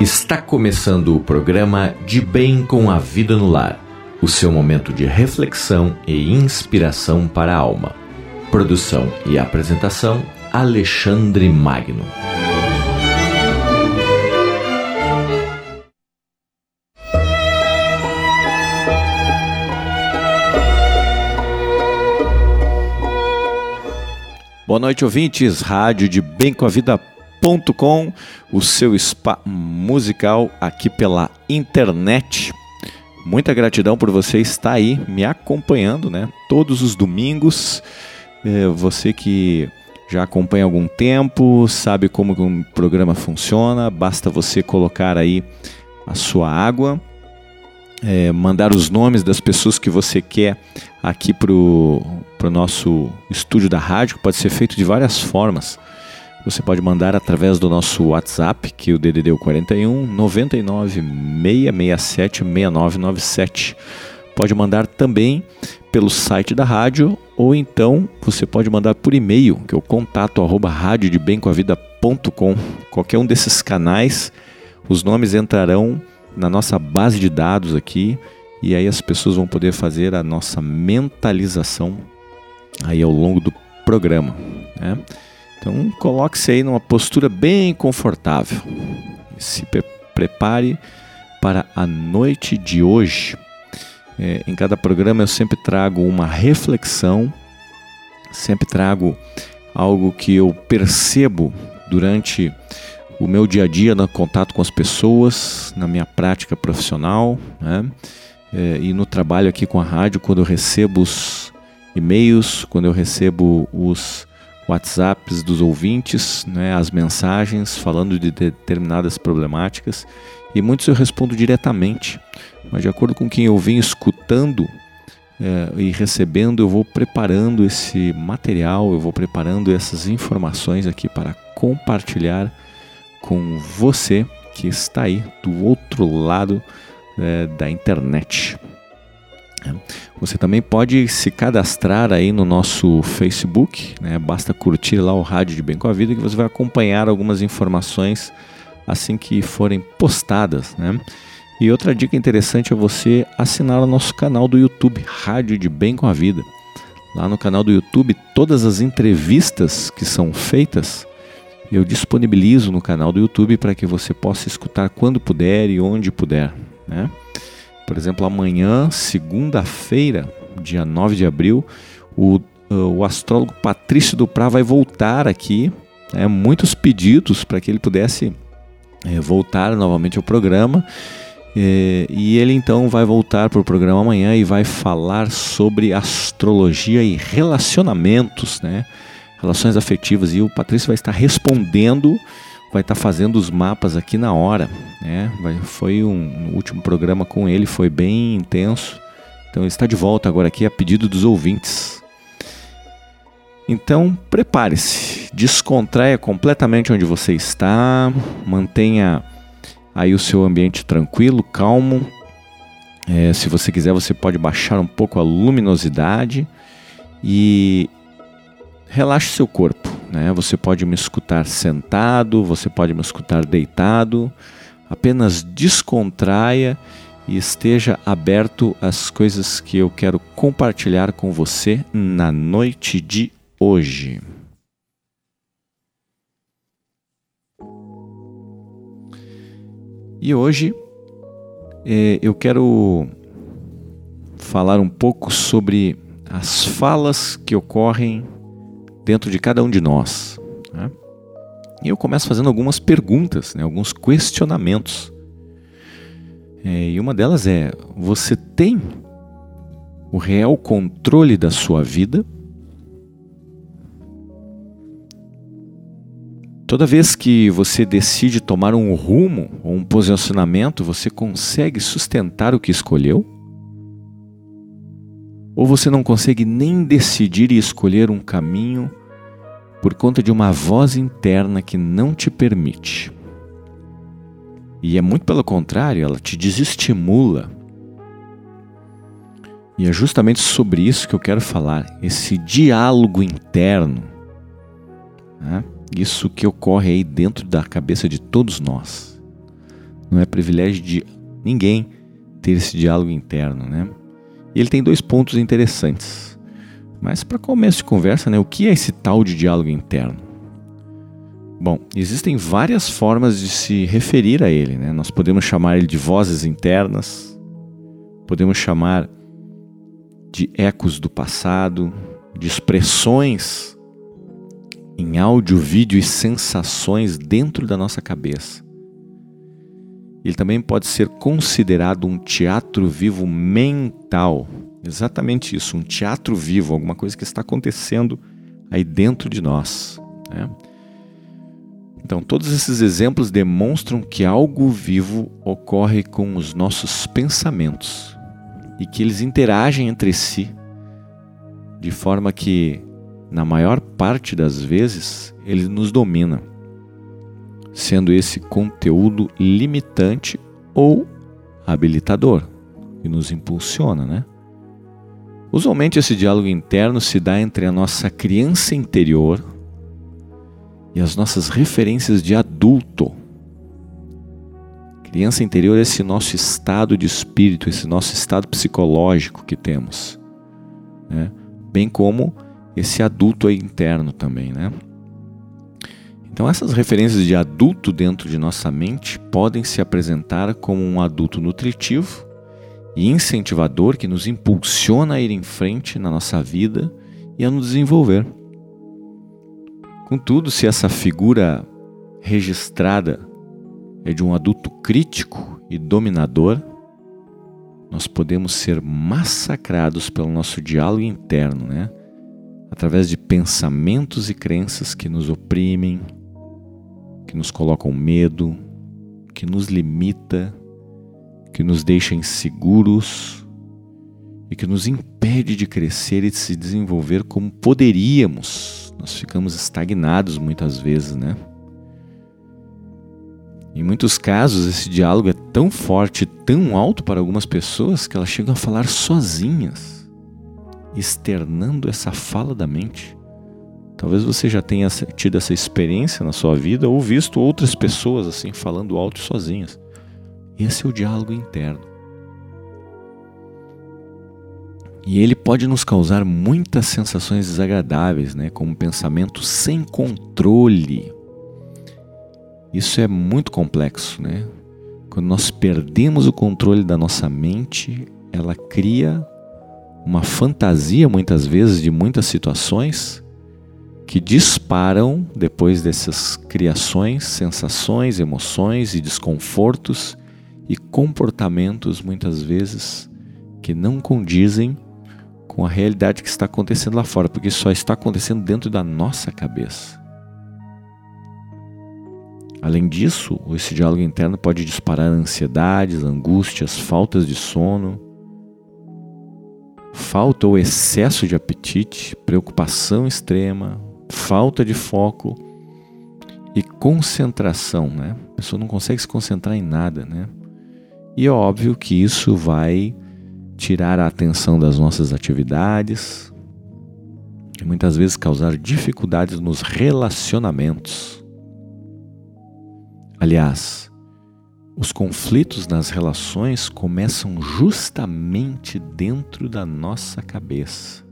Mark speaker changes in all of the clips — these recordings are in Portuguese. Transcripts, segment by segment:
Speaker 1: Está começando o programa De Bem com a Vida no Lar, o seu momento de reflexão e inspiração para a alma. Produção e apresentação Alexandre Magno. Boa noite, ouvintes. Rádio de Bem com a O seu spa musical aqui pela internet. Muita gratidão por você estar aí me acompanhando, né? Todos os domingos. É, você que já acompanha há algum tempo, sabe como o programa funciona, basta você colocar aí a sua água é, mandar os nomes das pessoas que você quer aqui para o nosso estúdio da rádio, pode ser feito de várias formas. Você pode mandar através do nosso WhatsApp, que é o DDD 41 99 667 6997. Pode mandar também pelo site da rádio ou então você pode mandar por e-mail, que é o contato arroba radiodebemcoavida.com. Qualquer um desses canais, os nomes entrarão na nossa base de dados aqui e aí as pessoas vão poder fazer a nossa mentalização aí ao longo do programa. Né? Então coloque-se aí numa postura bem confortável se pre prepare para a noite de hoje. É, em cada programa eu sempre trago uma reflexão, sempre trago algo que eu percebo durante o meu dia a dia no contato com as pessoas, na minha prática profissional, né? É, e no trabalho aqui com a rádio, quando eu recebo os e-mails, quando eu recebo os WhatsApps dos ouvintes, né, as mensagens falando de determinadas problemáticas, e muitos eu respondo diretamente, mas de acordo com quem eu venho escutando é, e recebendo, eu vou preparando esse material, eu vou preparando essas informações aqui para compartilhar com você que está aí do outro lado é, da internet. É. Você também pode se cadastrar aí no nosso Facebook, né? basta curtir lá o Rádio de Bem com a Vida que você vai acompanhar algumas informações assim que forem postadas. Né? E outra dica interessante é você assinar o nosso canal do YouTube, Rádio de Bem com a Vida. Lá no canal do YouTube, todas as entrevistas que são feitas eu disponibilizo no canal do YouTube para que você possa escutar quando puder e onde puder. Né? Por exemplo, amanhã, segunda-feira, dia 9 de abril, o, o astrólogo Patrício Duprá vai voltar aqui. Né? Muitos pedidos para que ele pudesse é, voltar novamente ao programa. É, e ele então vai voltar para o programa amanhã e vai falar sobre astrologia e relacionamentos, né? relações afetivas. E o Patrício vai estar respondendo, vai estar fazendo os mapas aqui na hora. Né? Vai, foi um, um último programa com ele, foi bem intenso. Então ele está de volta agora aqui a pedido dos ouvintes. Então prepare-se, descontraia completamente onde você está, mantenha aí o seu ambiente tranquilo, calmo. É, se você quiser, você pode baixar um pouco a luminosidade e relaxe seu corpo. Né? Você pode me escutar sentado, você pode me escutar deitado. Apenas descontraia e esteja aberto às coisas que eu quero compartilhar com você na noite de hoje. E hoje eh, eu quero falar um pouco sobre as falas que ocorrem dentro de cada um de nós. Né? E eu começo fazendo algumas perguntas, né, alguns questionamentos. É, e uma delas é: você tem o real controle da sua vida? Toda vez que você decide tomar um rumo ou um posicionamento, você consegue sustentar o que escolheu? Ou você não consegue nem decidir e escolher um caminho por conta de uma voz interna que não te permite. E é muito pelo contrário, ela te desestimula. E é justamente sobre isso que eu quero falar, esse diálogo interno. Né? Isso que ocorre aí dentro da cabeça de todos nós. Não é privilégio de ninguém ter esse diálogo interno, né? E ele tem dois pontos interessantes. Mas para começo de conversa, né, o que é esse tal de diálogo interno? Bom, existem várias formas de se referir a ele. Né? Nós podemos chamar ele de vozes internas, podemos chamar de ecos do passado, de expressões em áudio, vídeo e sensações dentro da nossa cabeça. Ele também pode ser considerado um teatro vivo mental. Exatamente isso, um teatro vivo, alguma coisa que está acontecendo aí dentro de nós. Né? Então, todos esses exemplos demonstram que algo vivo ocorre com os nossos pensamentos e que eles interagem entre si de forma que, na maior parte das vezes, ele nos domina, sendo esse conteúdo limitante ou habilitador, e nos impulsiona, né? Usualmente esse diálogo interno se dá entre a nossa criança interior e as nossas referências de adulto. Criança interior é esse nosso estado de espírito, esse nosso estado psicológico que temos. Né? bem como esse adulto interno também, né? Então essas referências de adulto dentro de nossa mente podem se apresentar como um adulto nutritivo e incentivador que nos impulsiona a ir em frente na nossa vida e a nos desenvolver. Contudo, se essa figura registrada é de um adulto crítico e dominador, nós podemos ser massacrados pelo nosso diálogo interno, né? Através de pensamentos e crenças que nos oprimem, que nos colocam medo, que nos limita, que nos deixa inseguros e que nos impede de crescer e de se desenvolver como poderíamos. Nós ficamos estagnados muitas vezes, né? Em muitos casos, esse diálogo é tão forte, tão alto para algumas pessoas que elas chegam a falar sozinhas, externando essa fala da mente. Talvez você já tenha tido essa experiência na sua vida ou visto outras pessoas assim falando alto sozinhas. Esse é o diálogo interno. E ele pode nos causar muitas sensações desagradáveis, né, como pensamento sem controle, isso é muito complexo, né? Quando nós perdemos o controle da nossa mente, ela cria uma fantasia muitas vezes de muitas situações que disparam depois dessas criações, sensações, emoções e desconfortos e comportamentos muitas vezes que não condizem com a realidade que está acontecendo lá fora, porque só está acontecendo dentro da nossa cabeça. Além disso, esse diálogo interno pode disparar ansiedades, angústias, faltas de sono, falta ou excesso de apetite, preocupação extrema, falta de foco e concentração, né? A pessoa não consegue se concentrar em nada, né? E é óbvio que isso vai tirar a atenção das nossas atividades e muitas vezes causar dificuldades nos relacionamentos. Aliás, os conflitos nas relações começam justamente dentro da nossa cabeça,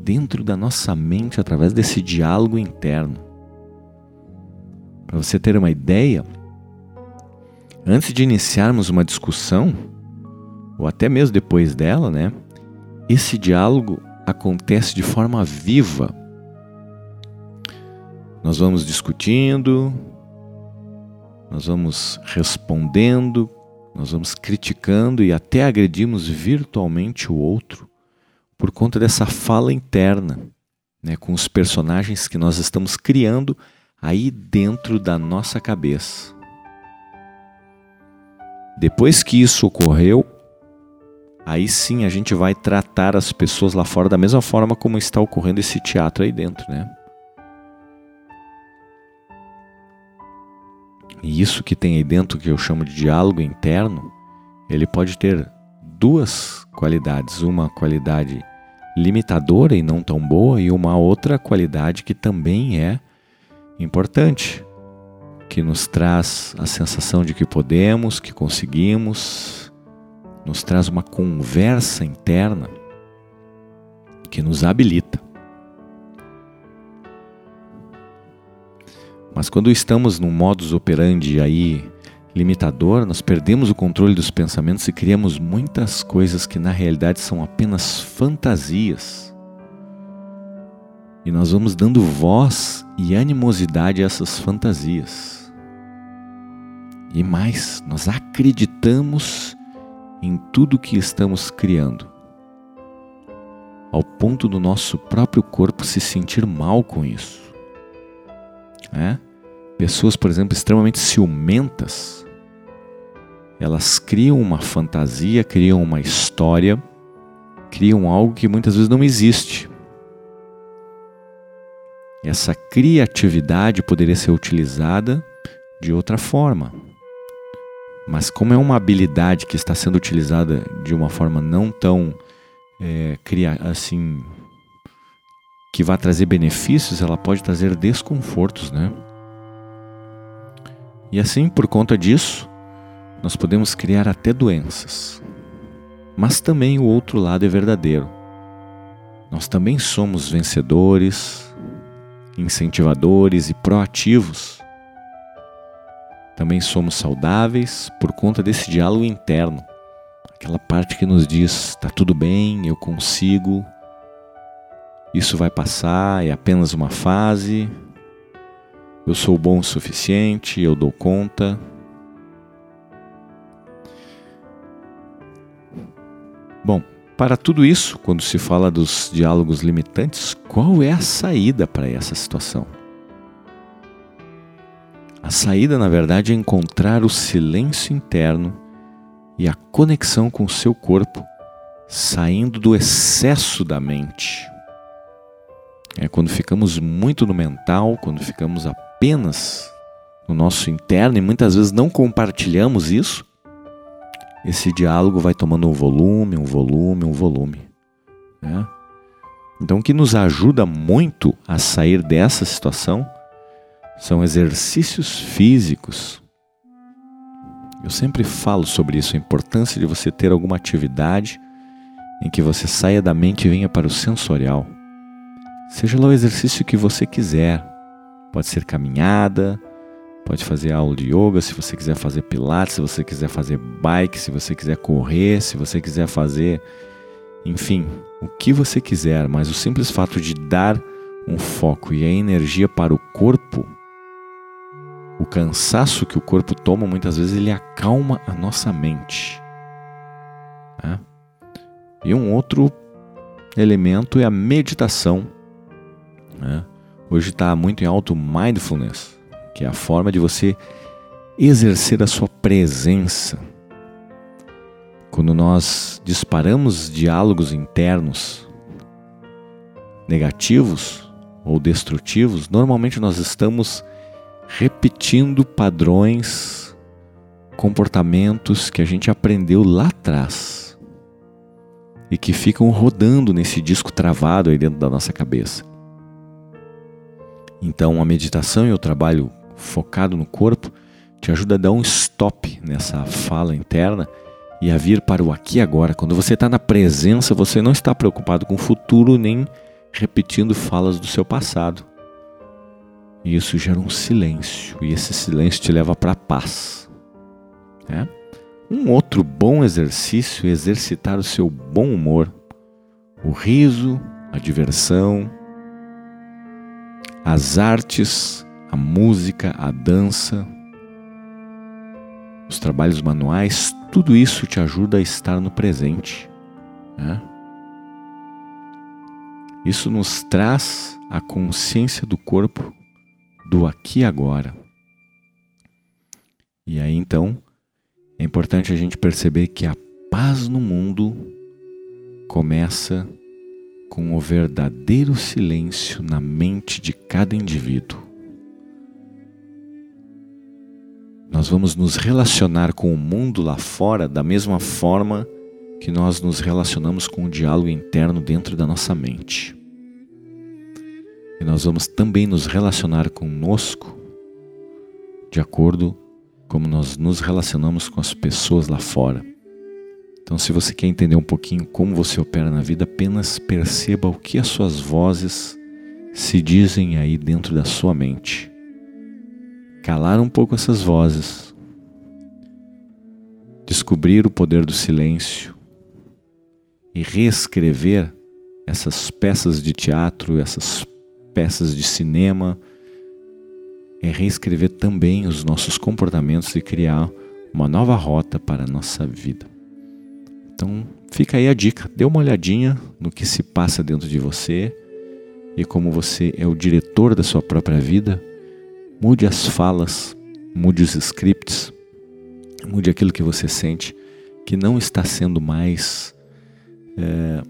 Speaker 1: dentro da nossa mente, através desse diálogo interno. Para você ter uma ideia, antes de iniciarmos uma discussão, ou até mesmo depois dela, né? Esse diálogo acontece de forma viva. Nós vamos discutindo, nós vamos respondendo, nós vamos criticando e até agredimos virtualmente o outro por conta dessa fala interna, né, com os personagens que nós estamos criando aí dentro da nossa cabeça. Depois que isso ocorreu, aí sim a gente vai tratar as pessoas lá fora da mesma forma como está ocorrendo esse teatro aí dentro, né? E isso que tem aí dentro, que eu chamo de diálogo interno, ele pode ter duas qualidades. Uma qualidade limitadora e não tão boa, e uma outra qualidade que também é importante. que nos traz a sensação de que podemos, que conseguimos, nos traz uma conversa interna que nos habilita. Mas quando estamos num modus operandi aí limitador, nós perdemos o controle dos pensamentos e criamos muitas coisas que na realidade são apenas fantasias. E nós vamos dando voz e animosidade a essas fantasias. E mais, nós acreditamos em tudo que estamos criando, ao ponto do nosso próprio corpo se sentir mal com isso. É? Pessoas, por exemplo, extremamente ciumentas, elas criam uma fantasia, criam uma história, criam algo que muitas vezes não existe. Essa criatividade poderia ser utilizada de outra forma. Mas como é uma habilidade que está sendo utilizada de uma forma não tão é, assim que vai trazer benefícios, ela pode trazer desconfortos, né? E assim, por conta disso, nós podemos criar até doenças. Mas também o outro lado é verdadeiro. Nós também somos vencedores, incentivadores e proativos. Também somos saudáveis por conta desse diálogo interno. Aquela parte que nos diz: está tudo bem, eu consigo, isso vai passar, é apenas uma fase, eu sou bom o suficiente, eu dou conta. Bom, para tudo isso, quando se fala dos diálogos limitantes, qual é a saída para essa situação? A saída, na verdade, é encontrar o silêncio interno e a conexão com o seu corpo, saindo do excesso da mente. É quando ficamos muito no mental, quando ficamos apenas no nosso interno e muitas vezes não compartilhamos isso, esse diálogo vai tomando um volume, um volume, um volume. Né? Então, o que nos ajuda muito a sair dessa situação são exercícios físicos. Eu sempre falo sobre isso, a importância de você ter alguma atividade em que você saia da mente e venha para o sensorial. Seja lá o exercício que você quiser. Pode ser caminhada, pode fazer aula de yoga, se você quiser fazer pilates, se você quiser fazer bike, se você quiser correr, se você quiser fazer, enfim, o que você quiser, mas o simples fato de dar um foco e a energia para o corpo, o cansaço que o corpo toma, muitas vezes ele acalma a nossa mente. Né? E um outro elemento é a meditação. Né? Hoje está muito em alto mindfulness, que é a forma de você exercer a sua presença. Quando nós disparamos diálogos internos negativos ou destrutivos, normalmente nós estamos repetindo padrões, comportamentos que a gente aprendeu lá atrás e que ficam rodando nesse disco travado aí dentro da nossa cabeça. Então, a meditação e o trabalho focado no corpo te ajuda a dar um stop nessa fala interna e a vir para o aqui e agora. Quando você está na presença, você não está preocupado com o futuro nem repetindo falas do seu passado. E isso gera um silêncio, e esse silêncio te leva para a paz. É? Um outro bom exercício é exercitar o seu bom humor, o riso, a diversão, as artes, a música, a dança, os trabalhos manuais, tudo isso te ajuda a estar no presente. Né? Isso nos traz a consciência do corpo, do aqui e agora. E aí então é importante a gente perceber que a paz no mundo começa com o verdadeiro silêncio na mente de cada indivíduo. Nós vamos nos relacionar com o mundo lá fora da mesma forma que nós nos relacionamos com o diálogo interno dentro da nossa mente. E nós vamos também nos relacionar conosco de acordo como nós nos relacionamos com as pessoas lá fora. Então, se você quer entender um pouquinho como você opera na vida, apenas perceba o que as suas vozes se dizem aí dentro da sua mente. Calar um pouco essas vozes, descobrir o poder do silêncio. E reescrever essas peças de teatro, essas peças de cinema, é reescrever também os nossos comportamentos e criar uma nova rota para a nossa vida. Então, fica aí a dica, dê uma olhadinha no que se passa dentro de você e como você é o diretor da sua própria vida, mude as falas, mude os scripts, mude aquilo que você sente que não está sendo mais é,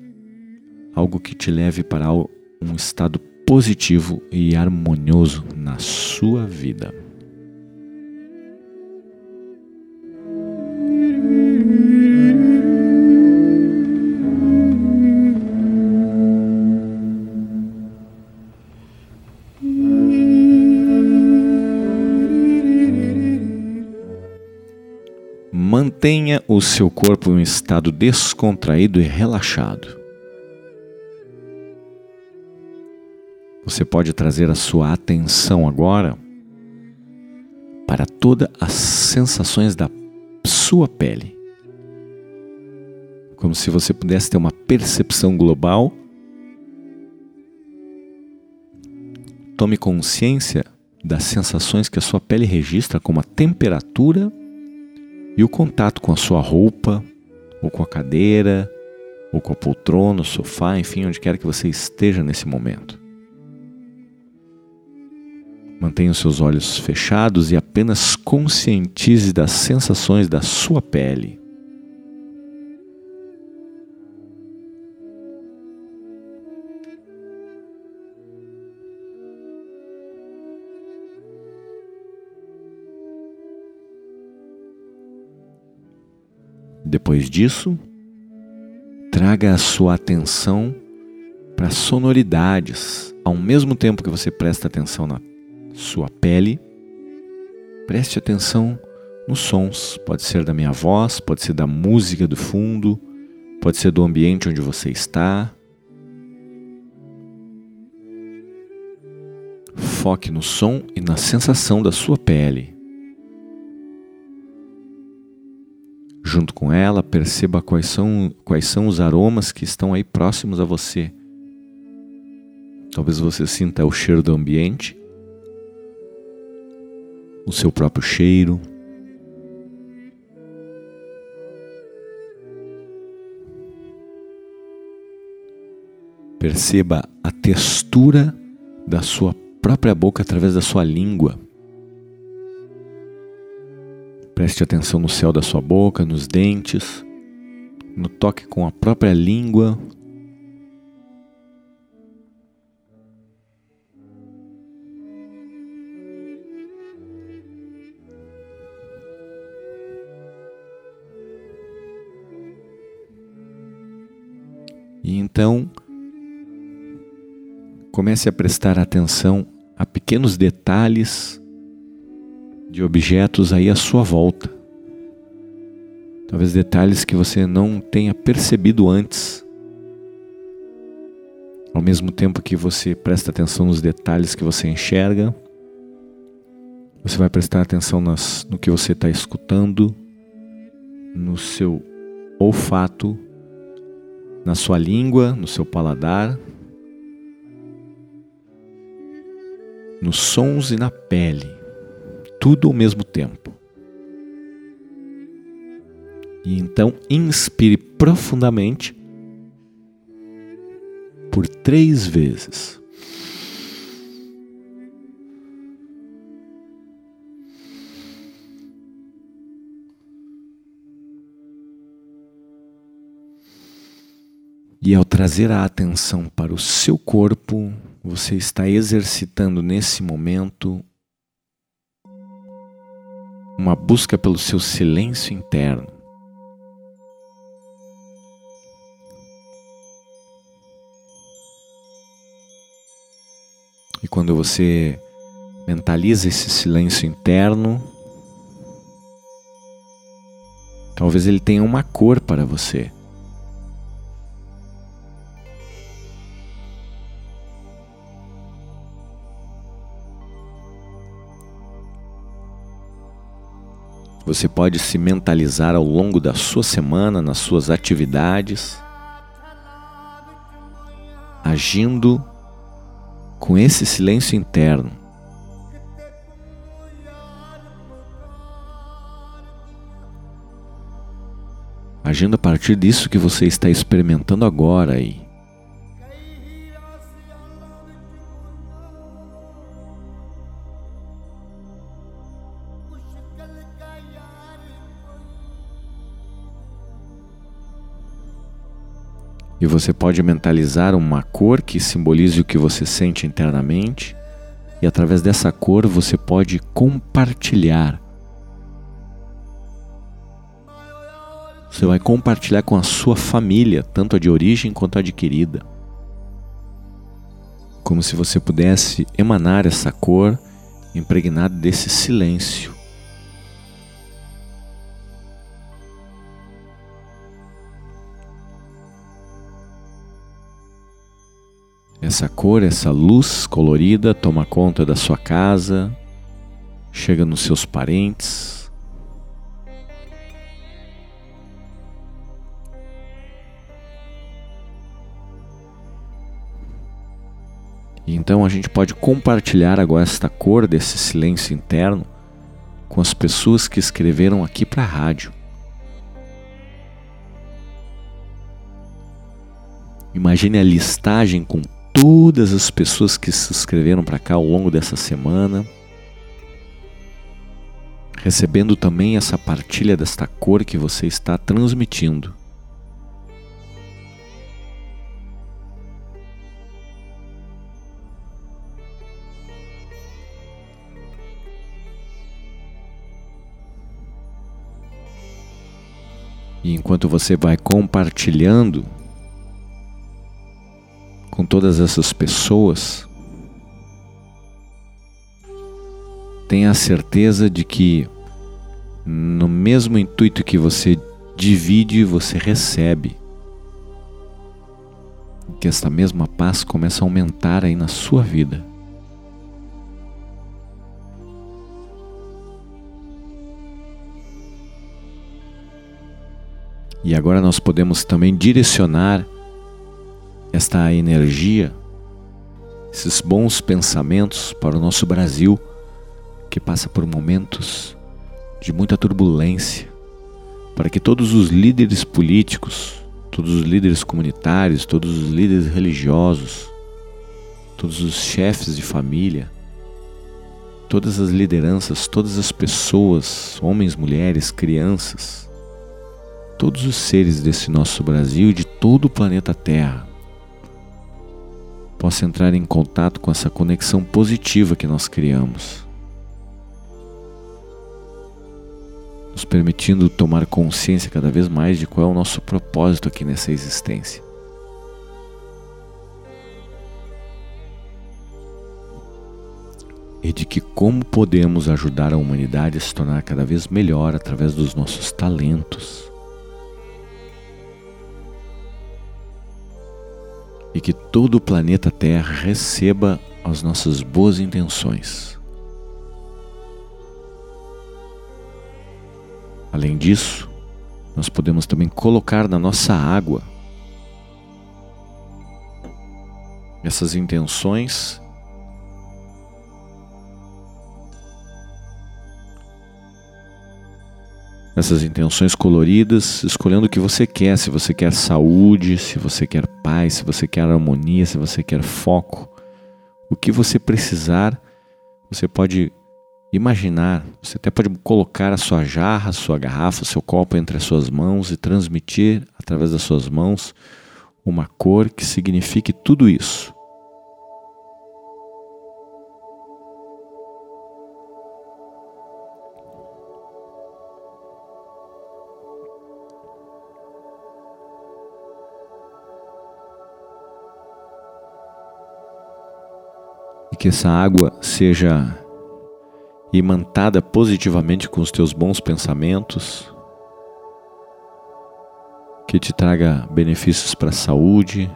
Speaker 1: algo que te leve para um estado positivo e harmonioso na sua vida. Mantenha o seu corpo em um estado descontraído e relaxado. Você pode trazer a sua atenção agora para todas as sensações da sua pele. Como se você pudesse ter uma percepção global. Tome consciência das sensações que a sua pele registra, como a temperatura e o contato com a sua roupa, ou com a cadeira, ou com a poltrona, o sofá, enfim, onde quer que você esteja nesse momento. Mantenha os seus olhos fechados e apenas conscientize das sensações da sua pele. Depois disso, traga a sua atenção para sonoridades, ao mesmo tempo que você presta atenção na sua pele. Preste atenção nos sons, pode ser da minha voz, pode ser da música do fundo, pode ser do ambiente onde você está. Foque no som e na sensação da sua pele. Junto com ela, perceba quais são, quais são os aromas que estão aí próximos a você. Talvez você sinta o cheiro do ambiente o seu próprio cheiro. Perceba a textura da sua própria boca através da sua língua. Preste atenção no céu da sua boca, nos dentes, no toque com a própria língua. E então comece a prestar atenção a pequenos detalhes de objetos aí à sua volta. Talvez detalhes que você não tenha percebido antes. Ao mesmo tempo que você presta atenção nos detalhes que você enxerga, você vai prestar atenção nas, no que você está escutando, no seu olfato na sua língua, no seu paladar, nos sons e na pele, tudo ao mesmo tempo. E então inspire profundamente por três vezes. E ao trazer a atenção para o seu corpo, você está exercitando nesse momento uma busca pelo seu silêncio interno. E quando você Mentaliza esse silêncio interno. Talvez ele tenha uma cor para você. Você pode se mentalizar ao longo da sua semana, nas suas atividades, agindo com esse silêncio interno. Agindo a partir disso que você está experimentando agora aí. Você pode mentalizar uma cor que simbolize o que você sente internamente, e através dessa cor você pode compartilhar. Você vai compartilhar com a sua família, tanto a de origem quanto a adquirida. Como se você pudesse emanar essa cor impregnada desse silêncio. Essa cor, essa luz colorida toma conta da sua casa, chega nos seus parentes. E então a gente pode compartilhar agora esta cor desse silêncio interno com as pessoas que escreveram aqui para a rádio. Imagine a listagem com todas as pessoas que se inscreveram para cá ao longo dessa semana, recebendo também essa partilha desta cor que você está transmitindo. E enquanto você vai compartilhando com todas essas pessoas, tenha a certeza de que no mesmo intuito que você divide, você recebe. Que esta mesma paz começa a aumentar aí na sua vida. E agora nós podemos também direcionar esta energia, esses bons pensamentos para o nosso Brasil, que passa por momentos de muita turbulência, para que todos os líderes políticos, todos os líderes comunitários, todos os líderes religiosos, todos os chefes de família, todas as lideranças, todas as pessoas, homens, mulheres, crianças, todos os seres desse nosso Brasil e de todo o planeta Terra possa entrar em contato com essa conexão positiva que nós criamos, nos permitindo tomar consciência cada vez mais de qual é o nosso propósito aqui nessa existência. E de que como podemos ajudar a humanidade a se tornar cada vez melhor através dos nossos talentos e que todo o planeta Terra receba as nossas boas intenções. Além disso, nós podemos também colocar na nossa água essas intenções essas intenções coloridas, escolhendo o que você quer, se você quer saúde, se você quer paz, se você quer harmonia, se você quer foco. O que você precisar, você pode imaginar, você até pode colocar a sua jarra, a sua garrafa, o seu copo entre as suas mãos e transmitir através das suas mãos uma cor que signifique tudo isso. Que essa água seja imantada positivamente com os teus bons pensamentos, que te traga benefícios para a saúde,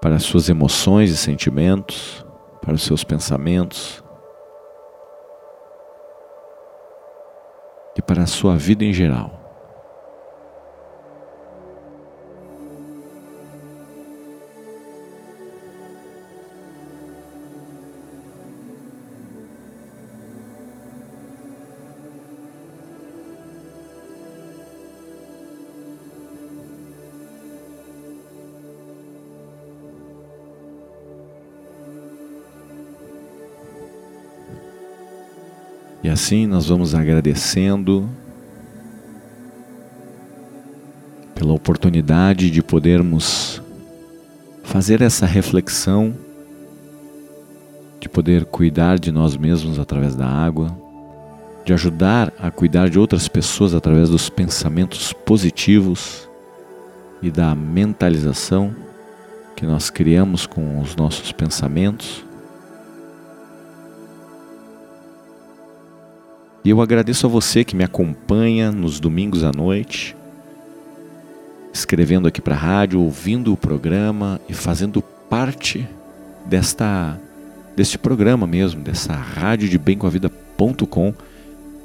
Speaker 1: para as suas emoções e sentimentos, para os seus pensamentos e para a sua vida em geral. E assim nós vamos agradecendo pela oportunidade de podermos fazer essa reflexão, de poder cuidar de nós mesmos através da água, de ajudar a cuidar de outras pessoas através dos pensamentos positivos e da mentalização que nós criamos com os nossos pensamentos E eu agradeço a você que me acompanha nos domingos à noite, escrevendo aqui para a rádio, ouvindo o programa e fazendo parte desta deste programa mesmo, dessa rádio de bem com a vida.com,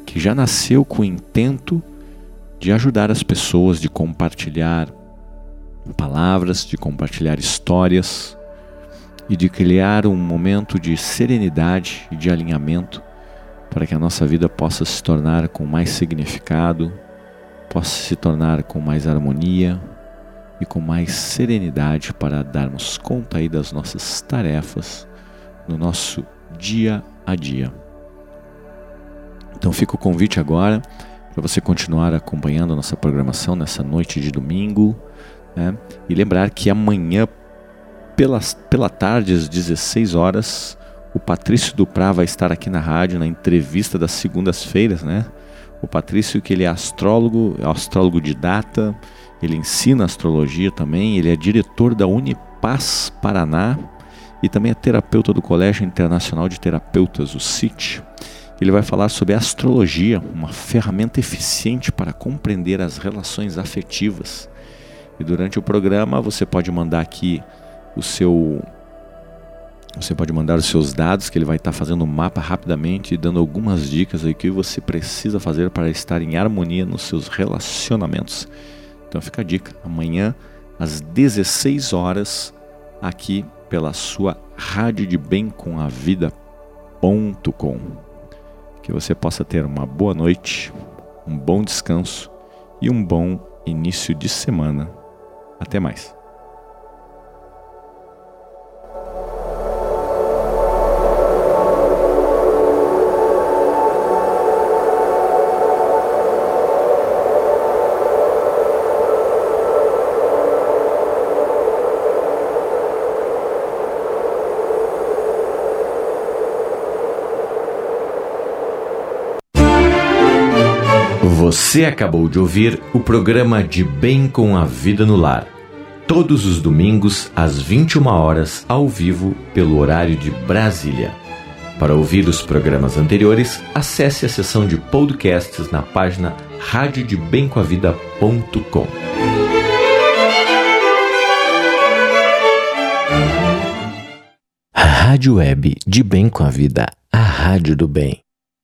Speaker 1: que já nasceu com o intento de ajudar as pessoas, de compartilhar palavras, de compartilhar histórias e de criar um momento de serenidade e de alinhamento para que a nossa vida possa se tornar com mais significado, possa se tornar com mais harmonia e com mais serenidade para darmos conta aí das nossas tarefas no nosso dia a dia. Então fica o convite agora para você continuar acompanhando a nossa programação nessa noite de domingo né? e lembrar que amanhã pelas, pela tarde às 16 horas o Patrício Duprá vai estar aqui na rádio na entrevista das segundas-feiras, né? O Patrício que ele é astrólogo, é astrólogo de data, ele ensina astrologia também, ele é diretor da Unipaz Paraná e também é terapeuta do Colégio Internacional de Terapeutas, o CIT. Ele vai falar sobre astrologia, uma ferramenta eficiente para compreender as relações afetivas. E durante o programa você pode mandar aqui o seu você pode mandar os seus dados, que ele vai estar fazendo um mapa rapidamente e dando algumas dicas aí que você precisa fazer para estar em harmonia nos seus relacionamentos. Então fica a dica, amanhã às 16 horas, aqui pela sua rádio de bem com a vida.com. Que você possa ter uma boa noite, um bom descanso e um bom início de semana. Até mais.
Speaker 2: Você acabou de ouvir o programa De Bem com a Vida no Lar. Todos os domingos, às 21 horas, ao vivo, pelo horário de Brasília. Para ouvir os programas anteriores, acesse a seção de podcasts na página radiodebemcoavida.com. Rádio Web de Bem com a Vida, a rádio do bem.